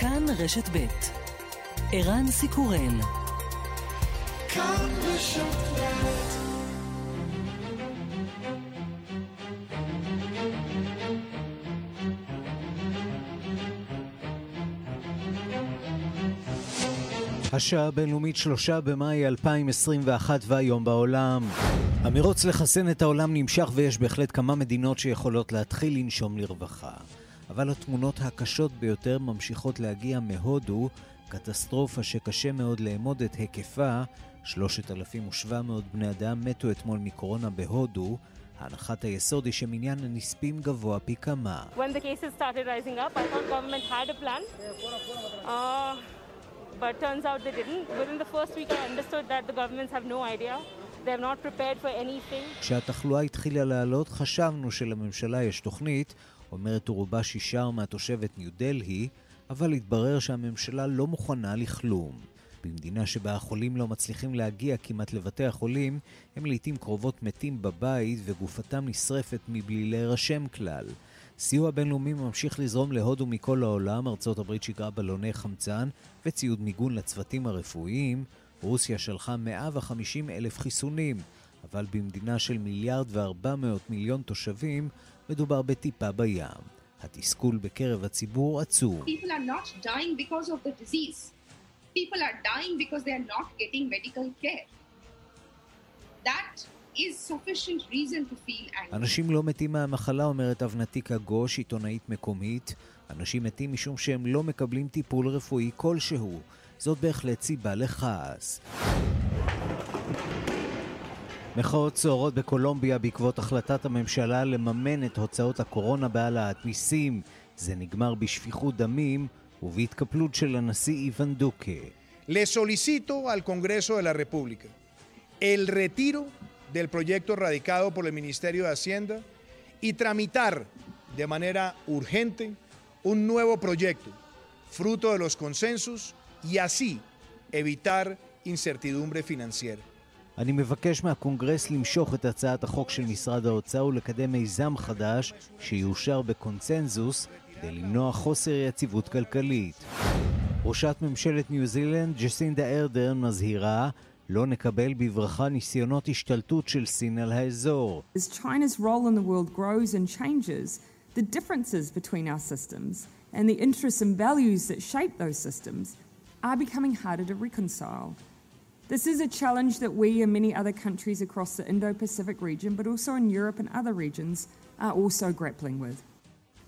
כאן רשת ב' ערן סיקורל השעה הבינלאומית שלושה במאי 2021 והיום בעולם. המרוץ לחסן את העולם נמשך ויש בהחלט כמה מדינות שיכולות להתחיל לנשום לרווחה. אבל התמונות הקשות ביותר ממשיכות להגיע מהודו, קטסטרופה שקשה מאוד לאמוד את היקפה. 3,700 בני אדם מתו אתמול מקורונה בהודו. הנחת היסוד היא שמניין הנספים גבוה פי כמה. When the cases started rising up, I thought government had a plan. Uh, but turns out they didn't. Within the first week I understood that the governments have no idea. כשהתחלואה התחילה לעלות, חשבנו שלממשלה יש תוכנית, אומרת עורובה שישר מהתושבת ניו דלהי, אבל התברר שהממשלה לא מוכנה לכלום. במדינה שבה החולים לא מצליחים להגיע כמעט לבתי החולים, הם לעיתים קרובות מתים בבית וגופתם נשרפת מבלי להירשם כלל. סיוע בינלאומי ממשיך לזרום להודו מכל העולם, ארצות הברית שיגרה בלוני חמצן וציוד מיגון לצוותים הרפואיים, רוסיה שלחה 150 אלף חיסונים, אבל במדינה של מיליארד וארבע מאות מיליון תושבים, מדובר בטיפה בים. התסכול בקרב הציבור עצור. אנשים לא מתים מהמחלה, אומרת אבנתיקה גוש, עיתונאית מקומית. אנשים מתים משום שהם לא מקבלים טיפול רפואי כלשהו. זאת בהחלט סיבה לכעס. מחאות סוערות בקולומביה בעקבות החלטת הממשלה לממן את הוצאות הקורונה בהעלאת מיסים. זה נגמר בשפיכות דמים ובהתקפלות של הנשיא איוון דוקה. Le solicito al Congreso de la República el retiro del proyecto radicado por el Ministerio de Hacienda y tramitar de manera urgente un nuevo proyecto, fruto de los consensos y así evitar incertidumbre financiera. אני מבקש מהקונגרס למשוך את הצעת החוק של משרד האוצר ולקדם מיזם חדש שיאושר בקונצנזוס כדי למנוע חוסר יציבות כלכלית. ראשת ממשלת ניו זילנד, ג'סינדה ארדרן, מזהירה לא נקבל בברכה ניסיונות השתלטות של סין על האזור. Changes, the differences between our systems and the interests and values that shape those systems are becoming harder to reconcile. This is a challenge that we and many other countries across the Indo Pacific region, but also in Europe and other regions, are also grappling with.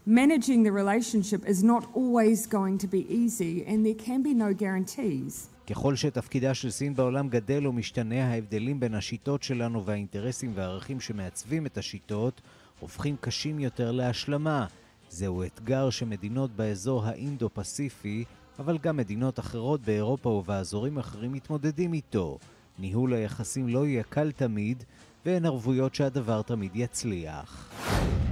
Managing the relationship is not always going to be easy, and there can be no guarantees. ככל שתפקידה של סין בעולם גדל ומשתנה, ההבדלים בין השיטות שלנו והאינטרסים והערכים שמעצבים את השיטות הופכים קשים יותר להשלמה. זהו אתגר שמדינות באזור האינדו-פסיפי אבל גם מדינות אחרות באירופה ובאזורים אחרים מתמודדים איתו. ניהול היחסים לא יהיה קל תמיד, ואין ערבויות שהדבר תמיד יצליח.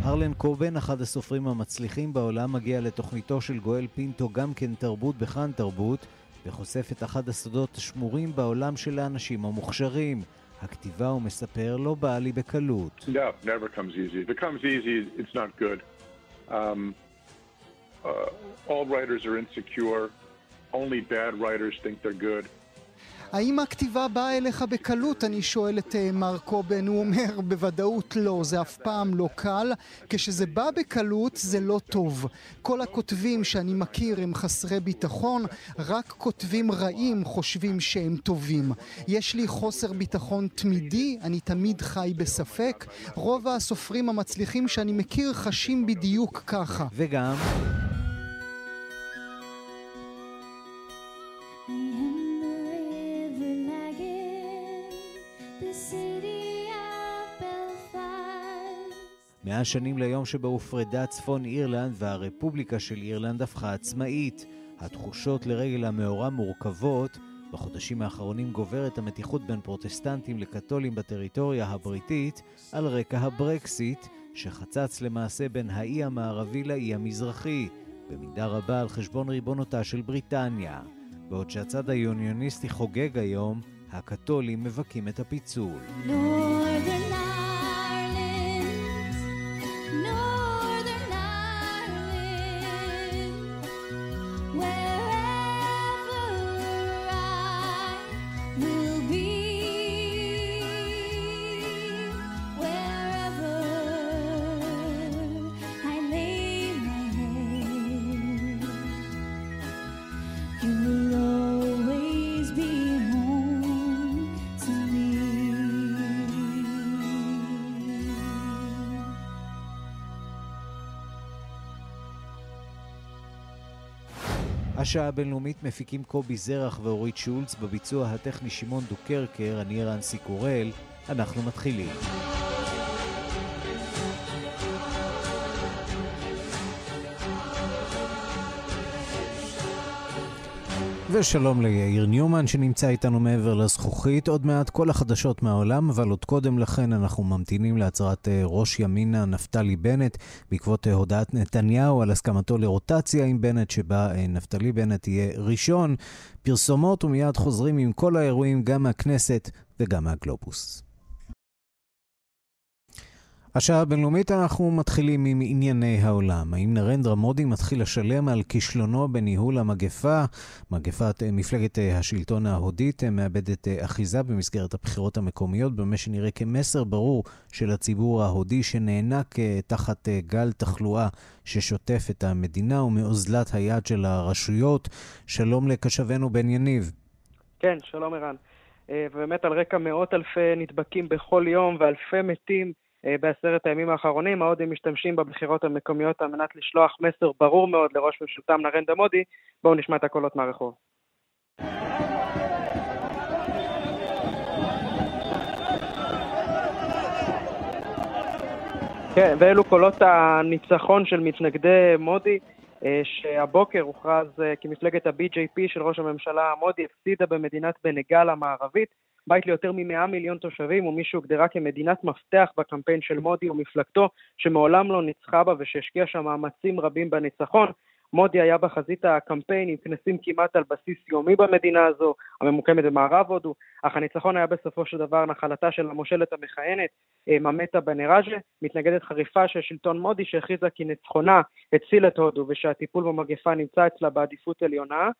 הרלן קובן, אחד הסופרים המצליחים בעולם, מגיע לתוכניתו של גואל פינטו גם כן תרבות בכאן תרבות, וחושף את אחד הסודות השמורים בעולם של האנשים המוכשרים. הכתיבה, הוא מספר, לא באה לי בקלות. No, never comes easy. If it comes easy, it's not good. Um, uh, all writers are insecure. Only bad writers think they're good. האם הכתיבה באה אליך בקלות? אני שואל את אה, מר קובן, הוא אומר בוודאות לא, זה אף פעם לא קל. כשזה בא בקלות זה לא טוב. כל הכותבים שאני מכיר הם חסרי ביטחון, רק כותבים רעים חושבים שהם טובים. יש לי חוסר ביטחון תמידי, אני תמיד חי בספק. רוב הסופרים המצליחים שאני מכיר חשים בדיוק ככה. וגם... מאה שנים ליום שבו הופרדה צפון אירלנד והרפובליקה של אירלנד הפכה עצמאית. התחושות לרגל המאורע מורכבות. בחודשים האחרונים גוברת המתיחות בין פרוטסטנטים לקתולים בטריטוריה הבריטית על רקע הברקסיט, שחצץ למעשה בין האי המערבי לאי המזרחי, במידה רבה על חשבון ריבונותה של בריטניה. בעוד שהצד היוניוניסטי חוגג היום, הקתולים מבכים את הפיצול. Northern השעה הבינלאומית מפיקים קובי זרח ואורית שולץ, בביצוע הטכני שמעון דוקרקר, אני רנסי קורל, אנחנו מתחילים. ושלום ליאיר ניומן שנמצא איתנו מעבר לזכוכית. עוד מעט כל החדשות מהעולם, אבל עוד קודם לכן אנחנו ממתינים להצהרת אה, ראש ימינה נפתלי בנט בעקבות אה, הודעת נתניהו על הסכמתו לרוטציה עם בנט, שבה אה, נפתלי בנט יהיה ראשון. פרסומות ומיד חוזרים עם כל האירועים גם מהכנסת וגם מהגלובוס. השעה הבינלאומית אנחנו מתחילים עם ענייני העולם. האם נרנדרה מודי מתחיל לשלם על כישלונו בניהול המגפה? מגפת אה, מפלגת אה, השלטון ההודית אה, מאבדת אחיזה במסגרת הבחירות המקומיות, במה שנראה כמסר ברור של הציבור ההודי שנאנק תחת גל תחלואה ששוטף את המדינה ומאוזלת היד של הרשויות. שלום לקשבנו בן יניב. כן, שלום ערן. ובאמת על רקע מאות אלפי נדבקים בכל יום ואלפי מתים בעשרת הימים האחרונים, ההודים משתמשים בבחירות המקומיות על מנת לשלוח מסר ברור מאוד לראש ממשלתם נרנדה מודי. בואו נשמע את הקולות מהרחוב. כן, ואלו קולות הניצחון של מתנגדי מודי, אה, שהבוקר הוכרז אה, כי מפלגת ה-BJP של ראש הממשלה מודי הפסידה במדינת בנגל המערבית בית ליותר מ-100 מיליון תושבים, ומי שהוגדרה כמדינת מפתח בקמפיין של מודי ומפלגתו, שמעולם לא ניצחה בה ושהשקיע שם מאמצים רבים בניצחון. מודי היה בחזית הקמפיין עם כנסים כמעט על בסיס יומי במדינה הזו, הממוקמת במערב הודו, אך הניצחון היה בסופו של דבר נחלתה של המושלת המכהנת, אה, ממטה בנראז'ה, מתנגדת חריפה של שלטון מודי שהכריזה כי ניצחונה הציל את הודו ושהטיפול במגפה נמצא אצלה בעדיפות עליונה.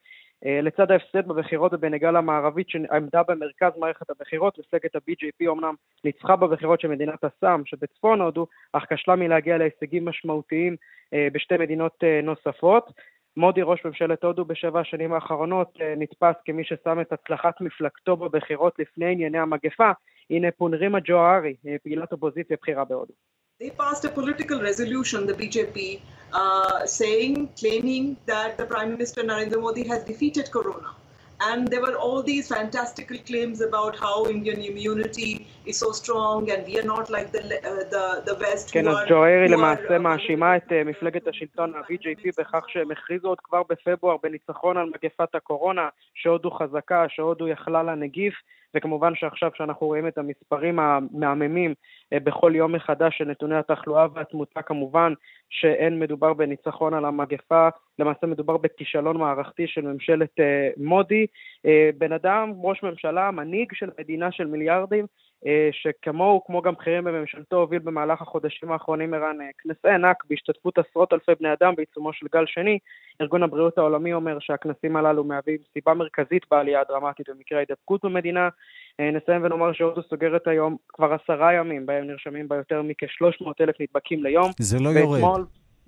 אה, לצד ההפסד בבחירות בבנגל המערבית שעמדה במרכז מערכת הבחירות, מפלגת ה-BJP אומנם ניצחה בבחירות של מדינת אסאם שבצפון הודו, אך כשלה מלהגיע להישגים משמעותיים אה, בשתי מדינות אה, נוספות. מודי, ראש ממשלת הודו בשבע השנים האחרונות, נתפס כמי ששם את הצלחת מפלגתו בבחירות לפני ענייני המגפה. הנה פונרימה ג'והארי, פעילת אופוזיציה בכירה בהודו. They passed a political resolution, the BJP, uh, saying, claiming that the Prime Minister Narendra Modi has defeated Corona. And there were all these fantastical claims about how Indian immunity is so strong and we are not like the, uh, the, the West. כן, אז ג'וארי למעשה מאשימה את מפלגת השלטון ה-BJP בכך שהם הכריזו עוד כבר בפברואר בניצחון על מגפת הקורונה, שהודו חזקה, שהודו יכלה לנגיף. וכמובן שעכשיו כשאנחנו רואים את המספרים המהממים אה, בכל יום מחדש של נתוני התחלואה והתמותה, כמובן שאין מדובר בניצחון על המגפה, למעשה מדובר בכישלון מערכתי של ממשלת אה, מודי. אה, בן אדם, ראש ממשלה, מנהיג של מדינה של מיליארדים, שכמוהו, כמו גם בכירים בממשלתו, הוביל במהלך החודשים האחרונים ערן כנסי ענק בהשתתפות עשרות אלפי בני אדם בעיצומו של גל שני. ארגון הבריאות העולמי אומר שהכנסים הללו מהווים סיבה מרכזית בעלייה הדרמטית במקרה ההידבקות במדינה. נסיים ונאמר שהודו סוגרת היום כבר עשרה ימים בהם נרשמים בה יותר מכ-300 אלף נדבקים ליום. זה לא ואתמול, יורד.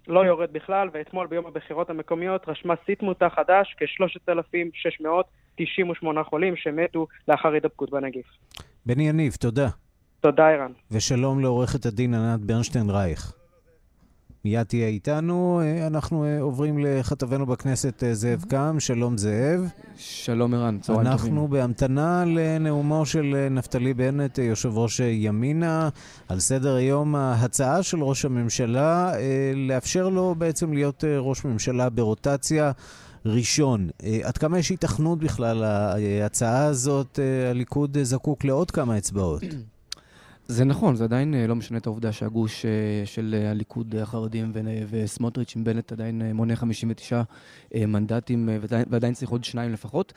לא יורד בכלל, ואתמול ביום הבחירות המקומיות רשמה שיא תמותה חדש, כ-3,698 חולים שמתו לאחר הידבקות בנגיף. בני יניב, תודה. תודה, ערן. ושלום לעורכת הדין ענת ברנשטיין רייך. מיד תהיה איתנו. אה, אנחנו אה, עוברים לכתבנו בכנסת אה, זאב קם. שלום זאב. שלום ערן, צהריים טובים. אנחנו בהמתנה לנאומו של נפתלי בנט, יושב ראש ימינה, על סדר היום ההצעה של ראש הממשלה לאפשר לו בעצם להיות ראש ממשלה ברוטציה. ראשון, עד כמה יש התכנות בכלל להצעה הזאת? הליכוד זקוק לעוד כמה אצבעות. זה נכון, זה עדיין אה, לא משנה את העובדה שהגוש אה, של אה, הליכוד החרדים וסמוטריץ' עם בנט עדיין מונה 59 מנדטים ועדיין צריך עוד שניים לפחות.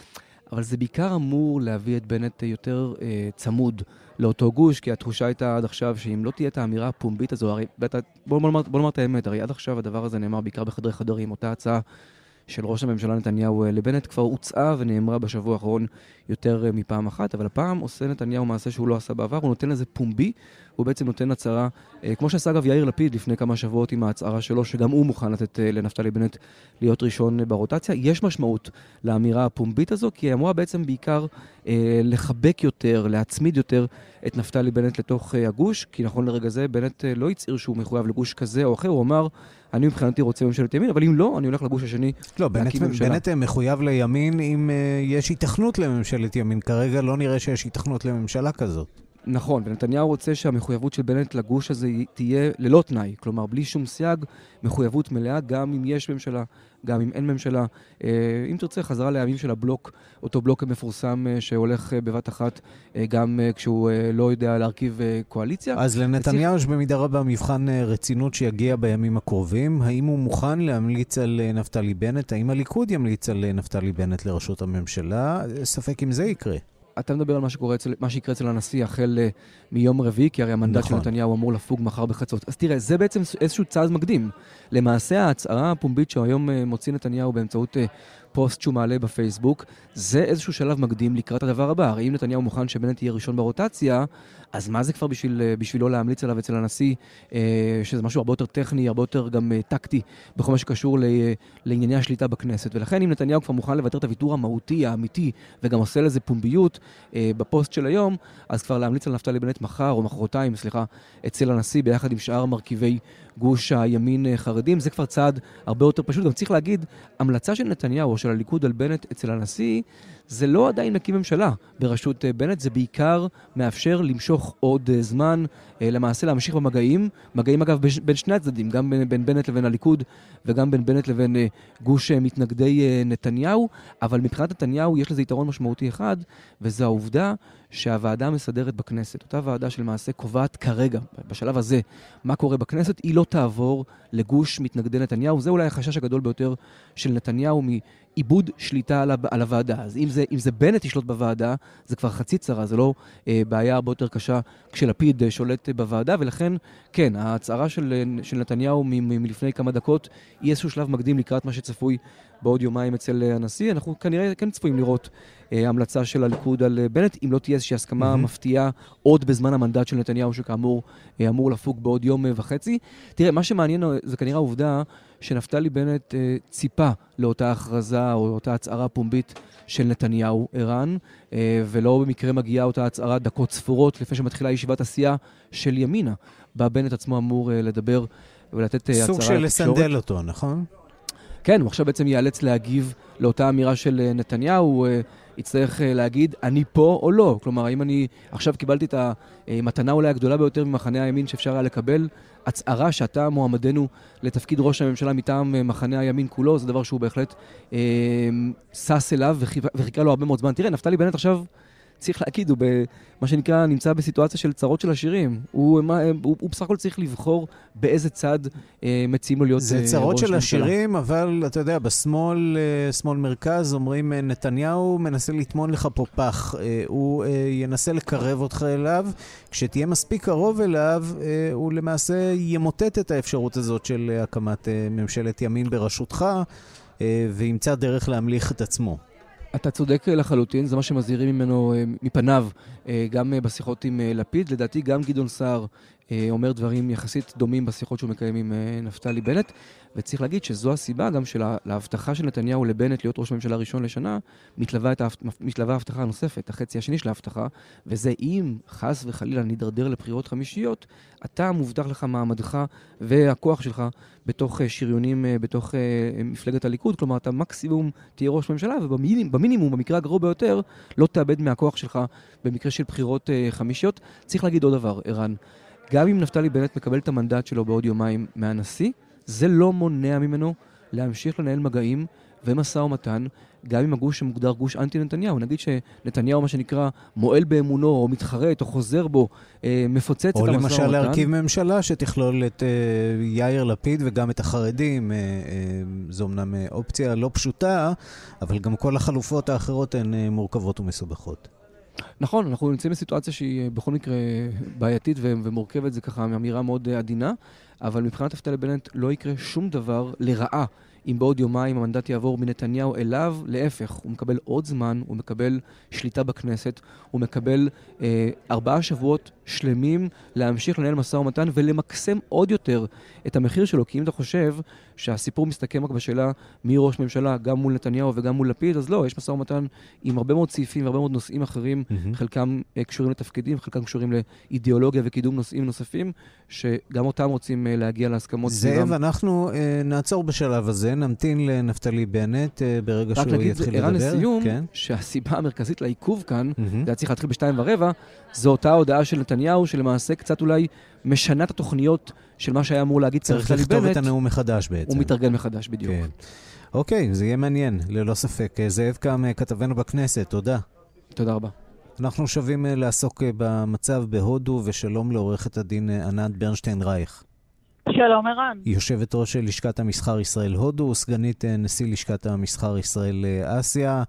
אבל זה בעיקר אמור להביא את בנט יותר אה, צמוד לאותו גוש, כי התחושה הייתה עד עכשיו שאם לא תהיה את האמירה הפומבית הזו, הרי בוא, בוא, בוא, בוא נאמר את האמת, הרי עד עכשיו הדבר הזה נאמר בעיקר בחדרי חדרים, אותה הצעה של ראש הממשלה נתניהו אה, לבנט כבר הוצעה ונאמרה בשבוע האחרון יותר אה, מפעם אחת, אבל הפעם עושה נתניהו מעשה שהוא לא עשה בעבר, הוא נותן לזה פומבי, הוא בעצם נותן הצהרה, אה, כמו שעשה אגב יאיר לפיד לפני כמה שבועות עם ההצהרה שלו, שגם הוא מוכן לתת אה, לנפתלי בנט להיות ראשון ברוטציה. יש משמעות לאמירה הפומבית הזו, כי היא אמורה בעצם בעיקר אה, לחבק יותר, להצמיד יותר את נפתלי בנט לתוך אה, הגוש, כי נכון לרגע זה בנט אה, לא הצהיר שהוא מחויב לגוש כזה או אחר, הוא אמר... אני מבחינתי רוצה ממשלת ימין, אבל אם לא, אני הולך לגוש השני לא, בנט, בנט מחויב לימין אם uh, יש היתכנות לממשלת ימין. כרגע לא נראה שיש היתכנות לממשלה כזאת. נכון, ונתניהו רוצה שהמחויבות של בנט לגוש הזה תהיה ללא תנאי, כלומר בלי שום סייג, מחויבות מלאה, גם אם יש ממשלה, גם אם אין ממשלה. אה, אם תרצה, חזרה לימים של הבלוק, אותו בלוק המפורסם אה, שהולך אה, בבת אחת, גם כשהוא לא יודע להרכיב קואליציה. אז לנתניהו יש במידה רבה מבחן רצינות שיגיע בימים הקרובים. האם הוא מוכן להמליץ על נפתלי בנט? האם הליכוד ימליץ על נפתלי בנט לראשות הממשלה? ספק אם זה יקרה. אתה מדבר על מה, שקורה אצל, מה שיקרה אצל הנשיא החל uh, מיום רביעי, כי הרי המנדט נכון. של נתניהו אמור לפוג מחר בחצות. אז תראה, זה בעצם איזשהו צעד מקדים. למעשה ההצהרה הפומבית שהיום uh, מוציא נתניהו באמצעות uh, פוסט שהוא מעלה בפייסבוק, זה איזשהו שלב מקדים לקראת הדבר הבא. הרי אם נתניהו מוכן שבנט יהיה ראשון ברוטציה, אז מה זה כבר בשביל, אה, בשבילו להמליץ עליו אצל הנשיא, אה, שזה משהו הרבה יותר טכני, הרבה יותר גם אה, טקטי, בכל מה שקשור לענייני השליטה בכנסת. ולכן אם נתניהו כבר מוכן לוותר את הוויתור המהותי, האמיתי, וגם עושה לזה פומביות בפוסט של היום, אז כבר להמליץ על נפתלי בנט מחר, או מחרתיים, סליחה, אצל הנשיא, ביחד עם שאר מרכיבי גוש הימין חרדים, זה כבר צעד הרבה יותר פשוט. גם צריך להגיד, המלצה של נתניהו או של הליכוד על בנט אצל הנשיא, זה לא עדיין מקים ממשלה בראשות אה, בנט, זה בעיקר מאפשר למשוך עוד אה, זמן, אה, למעשה להמשיך במגעים, מגעים אגב בין שני הצדדים, גם בין, בין בנט לבין הליכוד וגם בין בנט לבין גוש מתנגדי נתניהו, אבל מבחינת נתניהו יש לזה יתרון משמעותי אחד, וזו העובדה שהוועדה המסדרת בכנסת, אותה ועדה שלמעשה קובעת כרגע, בשלב הזה, מה קורה בכנסת, היא לא תעבור לגוש מתנגדי נתניהו. זה אולי החשש הגדול ביותר של נתניהו מאיבוד שליטה על, על הוועדה. אז אם זה, אם זה בנט ישלוט בוועדה, זה כבר חצי צרה, זה לא אה, בעיה הרבה יותר קשה כשלפיד אה, שולט בוועדה, ולכן, כן, ההצהרה של, אה, של נתניהו מ, מ, מלפני כמה דקות היא איזשהו שלב מקדים לקראת מה שצפוי בעוד יומיים אצל אה, הנשיא. אנחנו כנראה כן צפויים לראות אה, המלצה של הליכוד על אה, בנט, אם לא תהיה איזושהי הסכמה mm-hmm. מפתיעה עוד בזמן המנדט של נתניהו, שכאמור אה, אמור לפוג בעוד יום אה, וחצי. תראה, מה שמעניין זה כנראה העובדה שנפתלי בנט אה, ציפה לאותה הכרזה או אותה הצהרה פומבית של נתניהו, ערן, אה, ולא במקרה מגיעה אותה הצהרה דקות ספורות לפני שמתחילה ישיבת הסיעה של ימינה, בה בנט עצמו אמור אה, לדבר ולתת אה, הצהרה לתקשורת. סוג של לסנדל אותו, נכון? כן, הוא עכשיו בעצם ייאלץ להגיב לאותה אמירה של אה, נתניהו, הוא אה, יצטרך אה, להגיד, אני פה או לא. כלומר, האם אני עכשיו קיבלתי את המתנה אולי הגדולה ביותר ממחנה הימין שאפשר היה לקבל, הצהרה שאתה מועמדנו לתפקיד ראש הממשלה מטעם מחנה הימין כולו, זה דבר שהוא בהחלט אה, שש אליו וחיכה לו הרבה מאוד זמן. תראה, נפתלי בנט עכשיו... צריך להגיד, הוא במה שנקרא נמצא בסיטואציה של צרות של עשירים. הוא, הוא, הוא, הוא בסך הכל צריך לבחור באיזה צד אה, מציעים לו להיות ראש ממשלה. זה צרות של עשירים, אבל אתה יודע, בשמאל, אה, שמאל מרכז, אומרים, אה, נתניהו מנסה לטמון לך פה פח. אה, הוא אה, ינסה לקרב אותך אליו. כשתהיה מספיק קרוב אליו, אה, הוא למעשה ימוטט את האפשרות הזאת של אה, הקמת אה, ממשלת ימין בראשותך, אה, וימצא דרך להמליך את עצמו. אתה צודק לחלוטין, זה מה שמזהירים ממנו, אה, מפניו, אה, גם אה, בשיחות עם לפיד. לדעתי גם גדעון סער אומר דברים יחסית דומים בשיחות שהוא מקיים עם נפתלי בנט. וצריך להגיד שזו הסיבה גם שלהבטחה של נתניהו לבנט להיות ראש ממשלה ראשון לשנה, מתלווה, מתלווה הבטחה נוספת, החצי השני של ההבטחה, וזה אם חס וחלילה נידרדר לבחירות חמישיות, אתה מובטח לך מעמדך והכוח שלך בתוך אה, שריונים, אה, בתוך אה, מפלגת הליכוד, כלומר אתה מקסימום תהיה ראש ממשלה, ובמינימום, במקרה הגרוע ביותר, לא תאבד מהכוח שלך במקרה של בחירות חמישיות. צריך להגיד עוד דבר, ערן. גם אם נפתלי בנט מקבל את המנדט שלו בעוד יומיים מהנשיא, זה לא מונע ממנו להמשיך לנהל מגעים ומשא ומתן, גם עם הגוש שמוגדר גוש אנטי נתניהו. נגיד שנתניהו, מה שנקרא, מועל באמונו, או מתחרט, או חוזר בו, אה, מפוצץ את המשא ומתן. או למשל להרכיב ממשלה שתכלול את אה, יאיר לפיד וגם את החרדים. אה, אה, זו אמנם אה, אופציה לא פשוטה, אבל גם כל החלופות האחרות הן אה, מורכבות ומסובכות. נכון, אנחנו נמצאים בסיטואציה שהיא אה, בכל מקרה בעייתית ומורכבת, זה ככה אמירה מאוד אה, עדינה, אבל מבחינת נפתלי בנט לא יקרה שום דבר לרעה. אם בעוד יומיים המנדט יעבור מנתניהו אליו, להפך, הוא מקבל עוד זמן, הוא מקבל שליטה בכנסת, הוא מקבל אה, ארבעה שבועות שלמים להמשיך לנהל משא ומתן ולמקסם עוד יותר את המחיר שלו, כי אם אתה חושב שהסיפור מסתכם רק בשאלה מי ראש ממשלה, גם מול נתניהו וגם מול לפיד, אז לא, יש משא ומתן עם הרבה מאוד סעיפים והרבה מאוד נושאים אחרים, mm-hmm. חלקם אה, קשורים לתפקידים, חלקם קשורים לאידיאולוגיה וקידום נושאים נוספים, שגם אותם רוצים אה, להגיע להסכמות. זאב, אנחנו אה, נעצור בשלב הזה, נמתין לנפתלי בנט אה, ברגע שהוא יתחיל לדבר. רק להגיד, ערן לסיום, כן? שהסיבה המרכזית לעיכוב כאן, mm-hmm. זה היה צריך להתחיל בשתיים ורבע, זו אותה הודעה של נתניהו, שלמעשה קצת אולי משנה את התוכניות של מה שהיה אמור להגיד צריך לכתוב את הנאום מחדש בעצם. הוא מתארגן מחדש, בדיוק. כן. אוקיי, זה יהיה מעניין, ללא ספק. זאב קם, כתבנו בכנסת, תודה. תודה רבה. אנחנו שווים אה, לעסוק אה, במצב בהודו, ושלום לעורכת הדין אה, ענת ברנשטיין רייך. שלום ערן. יושבת ראש לשכת המסחר ישראל-הודו, סגנית נשיא לשכת המסחר ישראל-אסיה.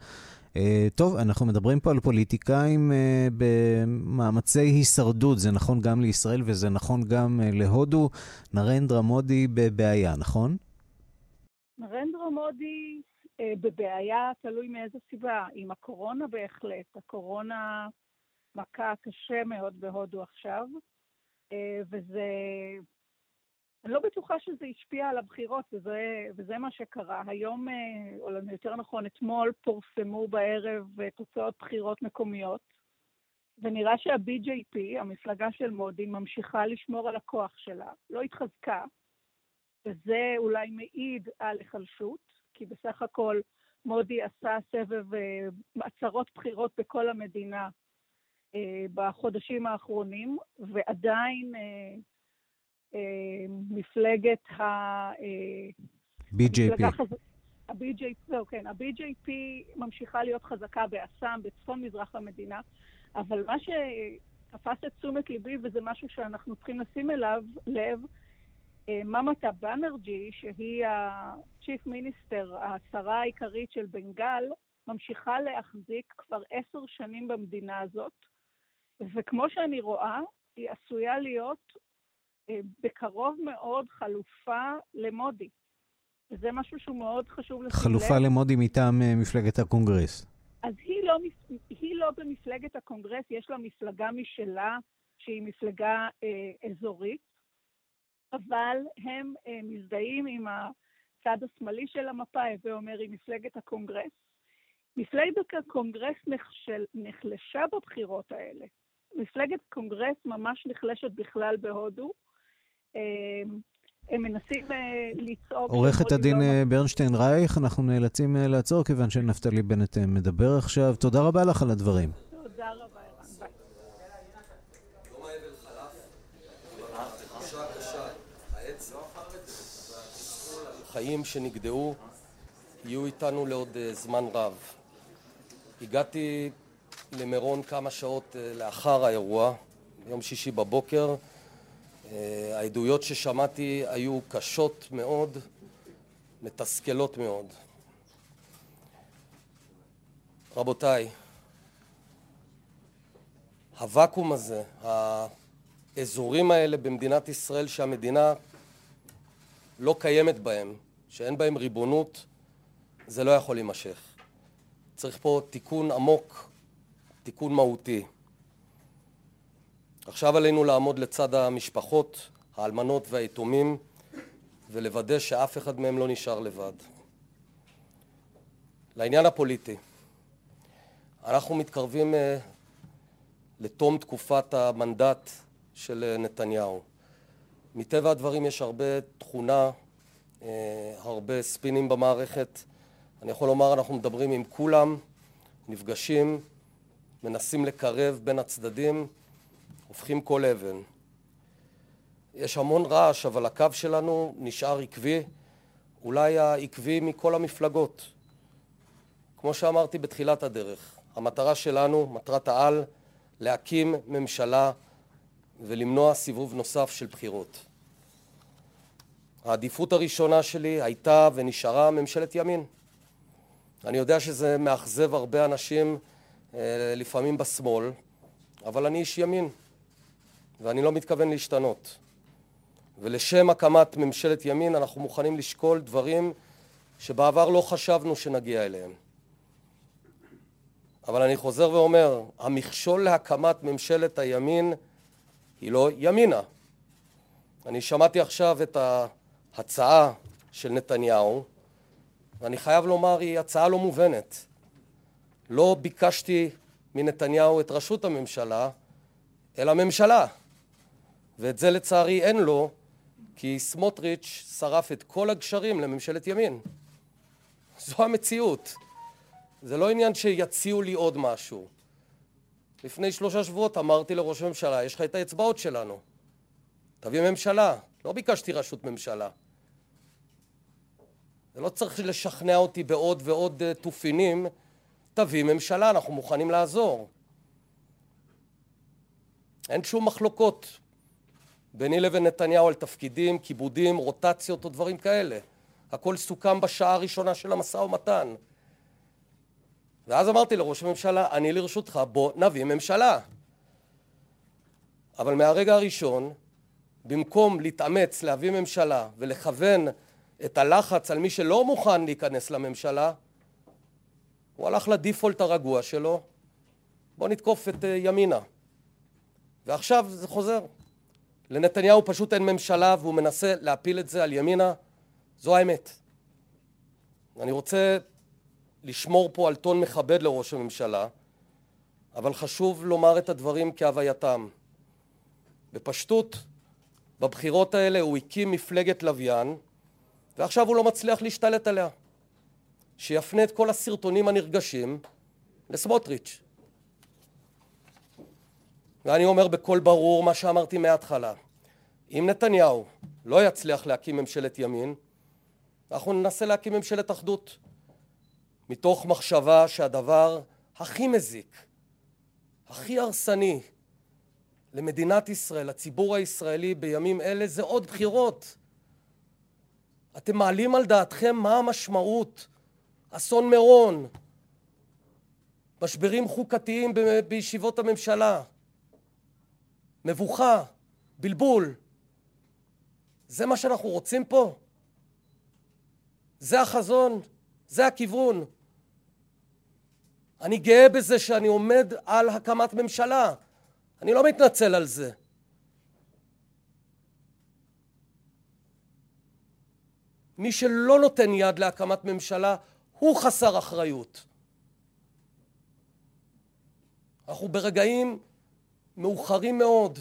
טוב, אנחנו מדברים פה על פוליטיקאים במאמצי הישרדות, זה נכון גם לישראל וזה נכון גם להודו. נרנדרה מודי בבעיה, נכון? נרנדרה מודי אה, בבעיה, תלוי מאיזו סיבה. עם הקורונה בהחלט. הקורונה מכה קשה מאוד בהודו עכשיו, אה, וזה... אני לא בטוחה שזה השפיע על הבחירות, וזה, וזה מה שקרה. היום, אה, או יותר נכון, אתמול פורסמו בערב תוצאות בחירות מקומיות, ונראה שה-BJP, המפלגה של מודי, ממשיכה לשמור על הכוח שלה, לא התחזקה, וזה אולי מעיד על היחלשות, כי בסך הכל מודי עשה סבב אה, הצהרות בחירות בכל המדינה אה, בחודשים האחרונים, ועדיין אה, מפלגת ה... BJP. ה-BJP, לא, כן, ה-BJP ממשיכה להיות חזקה באסם, בצפון מזרח המדינה, אבל מה שתפס את תשומת ליבי, וזה משהו שאנחנו צריכים לשים אליו לב, ממתה בנרג'י, שהיא ה-Chief Minister, השרה העיקרית של בנגל, ממשיכה להחזיק כבר עשר שנים במדינה הזאת, וכמו שאני רואה, היא עשויה להיות אה, בקרוב מאוד חלופה למודי. וזה משהו שהוא מאוד חשוב לשים לב. חלופה למודי מטעם אה, מפלגת הקונגרס. אז היא לא, היא לא במפלגת הקונגרס, יש לה מפלגה משלה, שהיא מפלגה אה, אזורית, אבל הם אה, מזדהים עם הצד השמאלי של המפה, הווה אומר עם מפלגת הקונגרס. מפלגת הקונגרס נחשל, נחלשה בבחירות האלה. מפלגת קונגרס ממש נחלשת בכלל בהודו. אה, הם מנסים אה, לצעוק... עורכת הדין לא... ברנשטיין רייך, אנחנו נאלצים לעצור כיוון שנפתלי בנט מדבר עכשיו. תודה רבה לך על הדברים. תודה רבה. החיים שנגדעו יהיו איתנו לעוד אה, זמן רב. הגעתי למירון כמה שעות אה, לאחר האירוע, יום שישי בבוקר. אה, העדויות ששמעתי היו קשות מאוד, מתסכלות מאוד. רבותיי, הוואקום הזה, האזורים האלה במדינת ישראל שהמדינה לא קיימת בהם, שאין בהם ריבונות, זה לא יכול להימשך. צריך פה תיקון עמוק, תיקון מהותי. עכשיו עלינו לעמוד לצד המשפחות, האלמנות והיתומים, ולוודא שאף אחד מהם לא נשאר לבד. לעניין הפוליטי, אנחנו מתקרבים uh, לתום תקופת המנדט של uh, נתניהו. מטבע הדברים יש הרבה תכונה, אה, הרבה ספינים במערכת. אני יכול לומר, אנחנו מדברים עם כולם, נפגשים, מנסים לקרב בין הצדדים, הופכים כל אבן. יש המון רעש, אבל הקו שלנו נשאר עקבי, אולי העקבי מכל המפלגות. כמו שאמרתי בתחילת הדרך, המטרה שלנו, מטרת העל, להקים ממשלה ולמנוע סיבוב נוסף של בחירות. העדיפות הראשונה שלי הייתה ונשארה ממשלת ימין. אני יודע שזה מאכזב הרבה אנשים, אה, לפעמים בשמאל, אבל אני איש ימין, ואני לא מתכוון להשתנות. ולשם הקמת ממשלת ימין אנחנו מוכנים לשקול דברים שבעבר לא חשבנו שנגיע אליהם. אבל אני חוזר ואומר, המכשול להקמת ממשלת הימין היא לא ימינה. אני שמעתי עכשיו את ההצעה של נתניהו, ואני חייב לומר, היא הצעה לא מובנת. לא ביקשתי מנתניהו את ראשות הממשלה, אלא ממשלה. ואת זה לצערי אין לו, כי סמוטריץ' שרף את כל הגשרים לממשלת ימין. זו המציאות. זה לא עניין שיציעו לי עוד משהו. לפני שלושה שבועות אמרתי לראש הממשלה, יש לך את האצבעות שלנו. תביא ממשלה. לא ביקשתי ראשות ממשלה. זה לא צריך לשכנע אותי בעוד ועוד אה, תופינים. תביא ממשלה, אנחנו מוכנים לעזור. אין שום מחלוקות ביני לבין נתניהו על תפקידים, כיבודים, רוטציות או דברים כאלה. הכל סוכם בשעה הראשונה של המשא ומתן. ואז אמרתי לראש הממשלה, אני לרשותך, בוא נביא ממשלה. אבל מהרגע הראשון, במקום להתאמץ להביא ממשלה ולכוון את הלחץ על מי שלא מוכן להיכנס לממשלה, הוא הלך לדיפולט הרגוע שלו, בוא נתקוף את אה, ימינה. ועכשיו זה חוזר. לנתניהו פשוט אין ממשלה והוא מנסה להפיל את זה על ימינה, זו האמת. אני רוצה לשמור פה על טון מכבד לראש הממשלה, אבל חשוב לומר את הדברים כהווייתם. בפשטות, בבחירות האלה הוא הקים מפלגת לוויין, ועכשיו הוא לא מצליח להשתלט עליה. שיפנה את כל הסרטונים הנרגשים לסמוטריץ'. ואני אומר בקול ברור מה שאמרתי מההתחלה: אם נתניהו לא יצליח להקים ממשלת ימין, אנחנו ננסה להקים ממשלת אחדות, מתוך מחשבה שהדבר הכי מזיק, הכי הרסני למדינת ישראל, לציבור הישראלי בימים אלה, זה עוד בחירות. אתם מעלים על דעתכם מה המשמעות? אסון מירון, משברים חוקתיים בישיבות הממשלה, מבוכה, בלבול. זה מה שאנחנו רוצים פה? זה החזון? זה הכיוון? אני גאה בזה שאני עומד על הקמת ממשלה. אני לא מתנצל על זה. מי שלא נותן יד להקמת ממשלה הוא חסר אחריות. אנחנו ברגעים מאוחרים מאוד,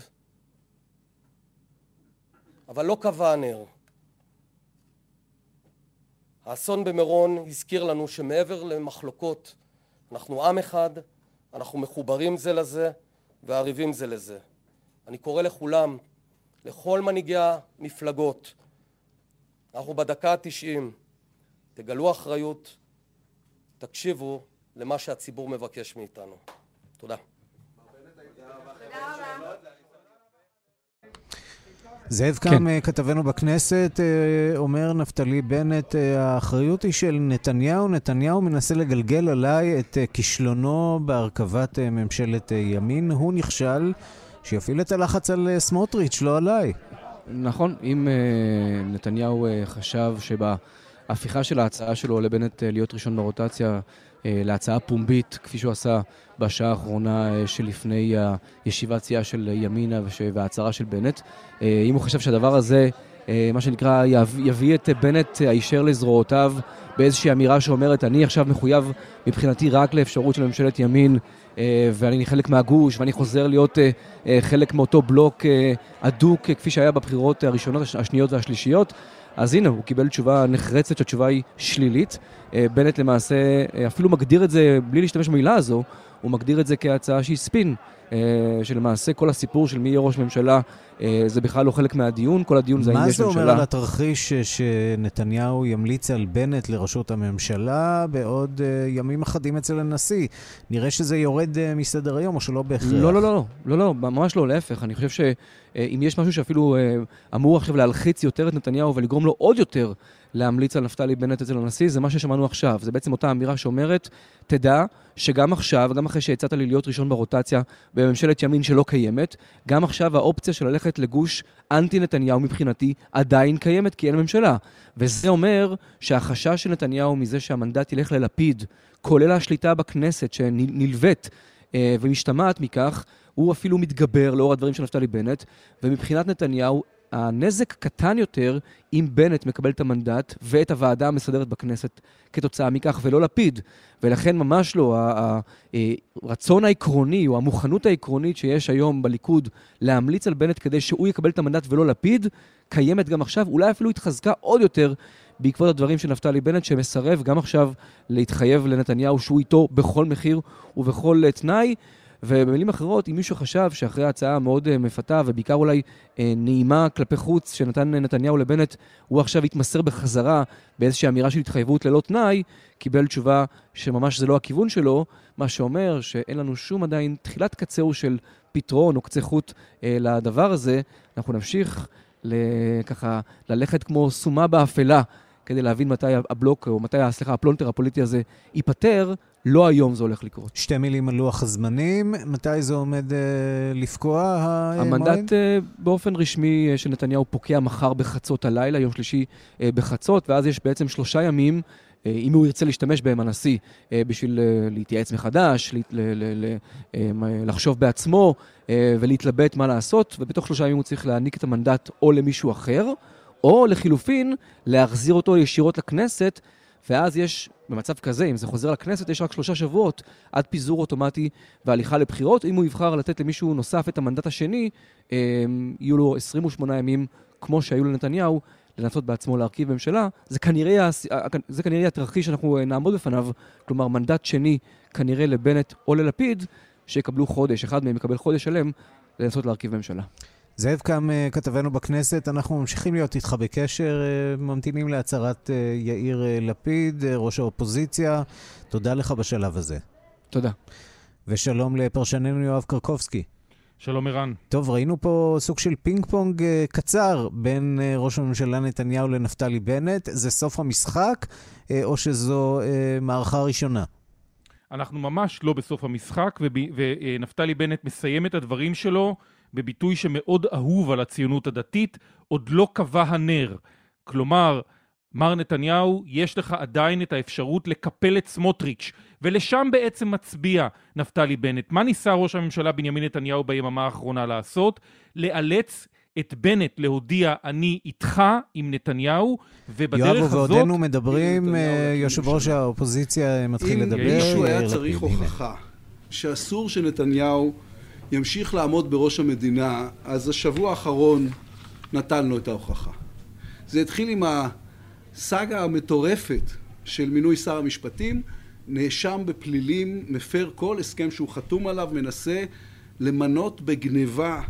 אבל לא קבע הנר. האסון במירון הזכיר לנו שמעבר למחלוקות אנחנו עם אחד, אנחנו מחוברים זה לזה וערבים זה לזה. אני קורא לכולם, לכל מנהיגי המפלגות, אנחנו בדקה התשעים, תגלו אחריות, תקשיבו למה שהציבור מבקש מאיתנו. תודה. זאב קם, כן. כתבנו בכנסת, אה, אומר נפתלי בנט, אה, האחריות היא של נתניהו. נתניהו מנסה לגלגל עליי את כישלונו בהרכבת ממשלת ימין. הוא נכשל, שיפעיל את הלחץ על סמוטריץ', לא עליי. נכון, אם נתניהו חשב שבהפיכה של ההצעה שלו לבנט להיות ראשון ברוטציה, להצעה פומבית, כפי שהוא עשה בשעה האחרונה אה, שלפני הישיבת סיעה של ימינה וההצהרה של בנט. אה, אם הוא חשב שהדבר הזה, אה, מה שנקרא, יביא את בנט הישר לזרועותיו באיזושהי אמירה שאומרת, אני עכשיו מחויב מבחינתי רק לאפשרות של ממשלת ימין ואני חלק מהגוש, ואני חוזר להיות חלק מאותו בלוק אדוק כפי שהיה בבחירות הראשונות, השניות והשלישיות. אז הנה, הוא קיבל תשובה נחרצת שהתשובה היא שלילית. בנט למעשה אפילו מגדיר את זה, בלי להשתמש במילה הזו, הוא מגדיר את זה כהצעה שהיא ספין, אה, שלמעשה כל הסיפור של מי יהיה ראש ממשלה אה, זה בכלל לא חלק מהדיון, כל הדיון זה האם יש ממשלה. מה זה אומר על התרחיש שנתניהו ימליץ על בנט לראשות הממשלה בעוד אה, ימים אחדים אצל הנשיא? נראה שזה יורד מסדר היום או שלא בהכרח? לא, לא, לא, לא, לא, ממש לא, להפך. אני חושב שאם יש משהו שאפילו אמור עכשיו להלחיץ יותר את נתניהו ולגרום לו עוד יותר להמליץ על נפתלי בנט אצל הנשיא, זה מה ששמענו עכשיו. זה בעצם אותה אמירה שאומרת, תדע שגם עכשיו, גם אחרי שהצעת לי להיות ראשון ברוטציה בממשלת ימין שלא קיימת, גם עכשיו האופציה של ללכת לגוש אנטי נתניהו מבחינתי עדיין קיימת, כי אין ממשלה. וזה אומר שהחשש של נתניהו מזה שהמנדט ילך ללפיד, כולל השליטה בכנסת שנלווית אה, ומשתמעת מכך, הוא אפילו מתגבר לאור הדברים של נפתלי בנט, ומבחינת נתניהו הנזק קטן יותר אם בנט מקבל את המנדט ואת הוועדה המסדרת בכנסת כתוצאה מכך, ולא לפיד. ולכן ממש לא, הרצון אה, העקרוני או המוכנות העקרונית שיש היום בליכוד להמליץ על בנט כדי שהוא יקבל את המנדט ולא לפיד, קיימת גם עכשיו, אולי אפילו התחזקה עוד יותר בעקבות הדברים של נפתלי בנט, שמסרב גם עכשיו להתחייב לנתניהו שהוא איתו בכל מחיר ובכל תנאי. ובמילים אחרות, אם מישהו חשב שאחרי ההצעה המאוד אה, מפתה, ובעיקר אולי אה, נעימה כלפי חוץ שנתן נתניהו לבנט, הוא עכשיו יתמסר בחזרה באיזושהי אמירה של התחייבות ללא תנאי, קיבל תשובה שממש זה לא הכיוון שלו, מה שאומר שאין לנו שום עדיין תחילת קצהו של פתרון או קצה חוט אה, לדבר הזה. אנחנו נמשיך ככה ללכת כמו סומה באפלה כדי להבין מתי הבלוק, או מתי, סליחה, הפלונטר הפוליטי הזה ייפתר, לא היום זה הולך לקרות. שתי מילים על לוח הזמנים, מתי זה עומד אה, לפקוע, המועד? המנדט אה, באופן רשמי אה, של נתניהו פוקע מחר בחצות הלילה, יום שלישי אה, בחצות, ואז יש בעצם שלושה ימים אה, אם הוא ירצה להשתמש בהם הנשיא אה, בשביל אה, להתייעץ מחדש, לחשוב בעצמו ולהתלבט מה לעשות, ובתוך שלושה ימים הוא צריך להעניק את המנדט או למישהו אחר, או לחילופין, להחזיר אותו ישירות לכנסת, ואז יש, במצב כזה, אם זה חוזר לכנסת, יש רק שלושה שבועות עד פיזור אוטומטי והליכה לבחירות. אם הוא יבחר לתת למישהו נוסף את המנדט השני, יהיו לו 28 ימים, כמו שהיו לנתניהו, לנסות בעצמו להרכיב ממשלה, זה כנראה, זה כנראה התרחיש שאנחנו נעמוד בפניו, כלומר מנדט שני כנראה לבנט או ללפיד, שיקבלו חודש, אחד מהם יקבל חודש שלם לנסות להרכיב ממשלה. זאב קם, אה, כתבנו בכנסת, אנחנו ממשיכים להיות איתך בקשר, אה, ממתינים להצהרת אה, יאיר לפיד, ראש האופוזיציה. תודה לך בשלב הזה. תודה. ושלום לפרשננו יואב קרקובסקי. שלום ערן. טוב, ראינו פה סוג של פינג פונג uh, קצר בין uh, ראש הממשלה נתניהו לנפתלי בנט. זה סוף המשחק, uh, או שזו מערכה ראשונה? אנחנו ממש לא בסוף המשחק, ונפתלי בנט מסיים את הדברים שלו בביטוי שמאוד אהוב על הציונות הדתית, עוד לא קבע הנר. כלומר, מר נתניהו, יש לך עדיין את האפשרות לקפל את סמוטריץ', ולשם בעצם מצביע נפתלי בנט. מה ניסה ראש הממשלה בנימין נתניהו ביממה האחרונה לעשות? לאלץ את בנט להודיע אני איתך עם נתניהו, ובדרך יואב, הזאת... יואב, ועודנו מדברים, אה, יושב ראש האופוזיציה מתחיל לדבר. אם מישהו היה צריך הוכחה שאסור שנתניהו ימשיך לעמוד בראש המדינה, אז השבוע האחרון נתן לו את ההוכחה. זה התחיל עם הסאגה המטורפת של מינוי שר המשפטים, נאשם בפלילים, מפר כל הסכם שהוא חתום עליו, מנסה למנות בגניבה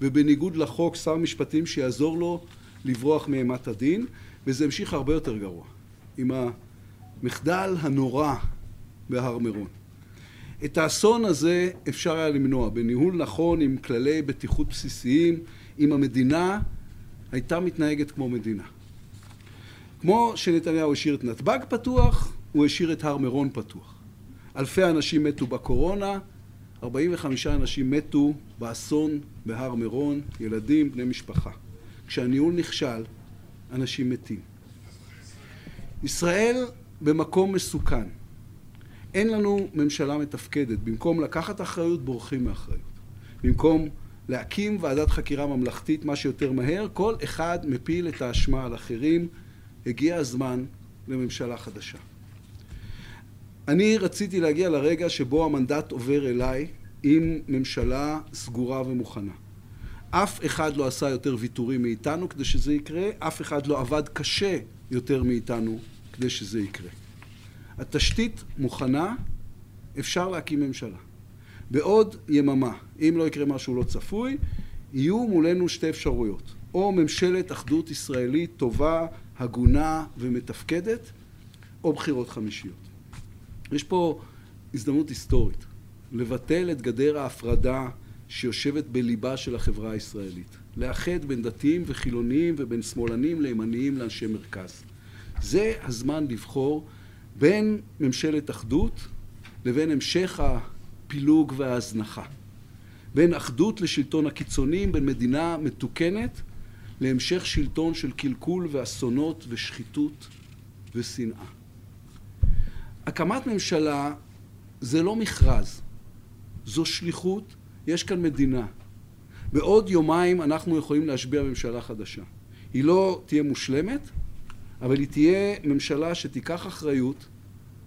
ובניגוד לחוק שר משפטים שיעזור לו לברוח מאימת הדין, וזה המשיך הרבה יותר גרוע, עם המחדל הנורא בהר מירון. את האסון הזה אפשר היה למנוע בניהול נכון עם כללי בטיחות בסיסיים, אם המדינה הייתה מתנהגת כמו מדינה. כמו שנתניהו השאיר את נתב"ג פתוח, הוא השאיר את הר מירון פתוח. אלפי אנשים מתו בקורונה, 45 אנשים מתו באסון בהר מירון, ילדים, בני משפחה. כשהניהול נכשל, אנשים מתים. ישראל במקום מסוכן. אין לנו ממשלה מתפקדת. במקום לקחת אחריות, בורחים מאחריות. במקום להקים ועדת חקירה ממלכתית מה שיותר מהר, כל אחד מפיל את האשמה על אחרים. הגיע הזמן לממשלה חדשה. אני רציתי להגיע לרגע שבו המנדט עובר אליי עם ממשלה סגורה ומוכנה. אף אחד לא עשה יותר ויתורים מאיתנו כדי שזה יקרה, אף אחד לא עבד קשה יותר מאיתנו כדי שזה יקרה. התשתית מוכנה, אפשר להקים ממשלה. בעוד יממה, אם לא יקרה משהו לא צפוי, יהיו מולנו שתי אפשרויות. או ממשלת אחדות ישראלית טובה, הגונה ומתפקדת, או בחירות חמישיות. יש פה הזדמנות היסטורית לבטל את גדר ההפרדה שיושבת בליבה של החברה הישראלית. לאחד בין דתיים וחילונים ובין שמאלנים לימניים לאנשי מרכז. זה הזמן לבחור בין ממשלת אחדות לבין המשך הפילוג וההזנחה. בין אחדות לשלטון הקיצונים, בין מדינה מתוקנת להמשך שלטון של קלקול ואסונות ושחיתות ושנאה. הקמת ממשלה זה לא מכרז, זו שליחות, יש כאן מדינה. בעוד יומיים אנחנו יכולים להשביע ממשלה חדשה. היא לא תהיה מושלמת, אבל היא תהיה ממשלה שתיקח אחריות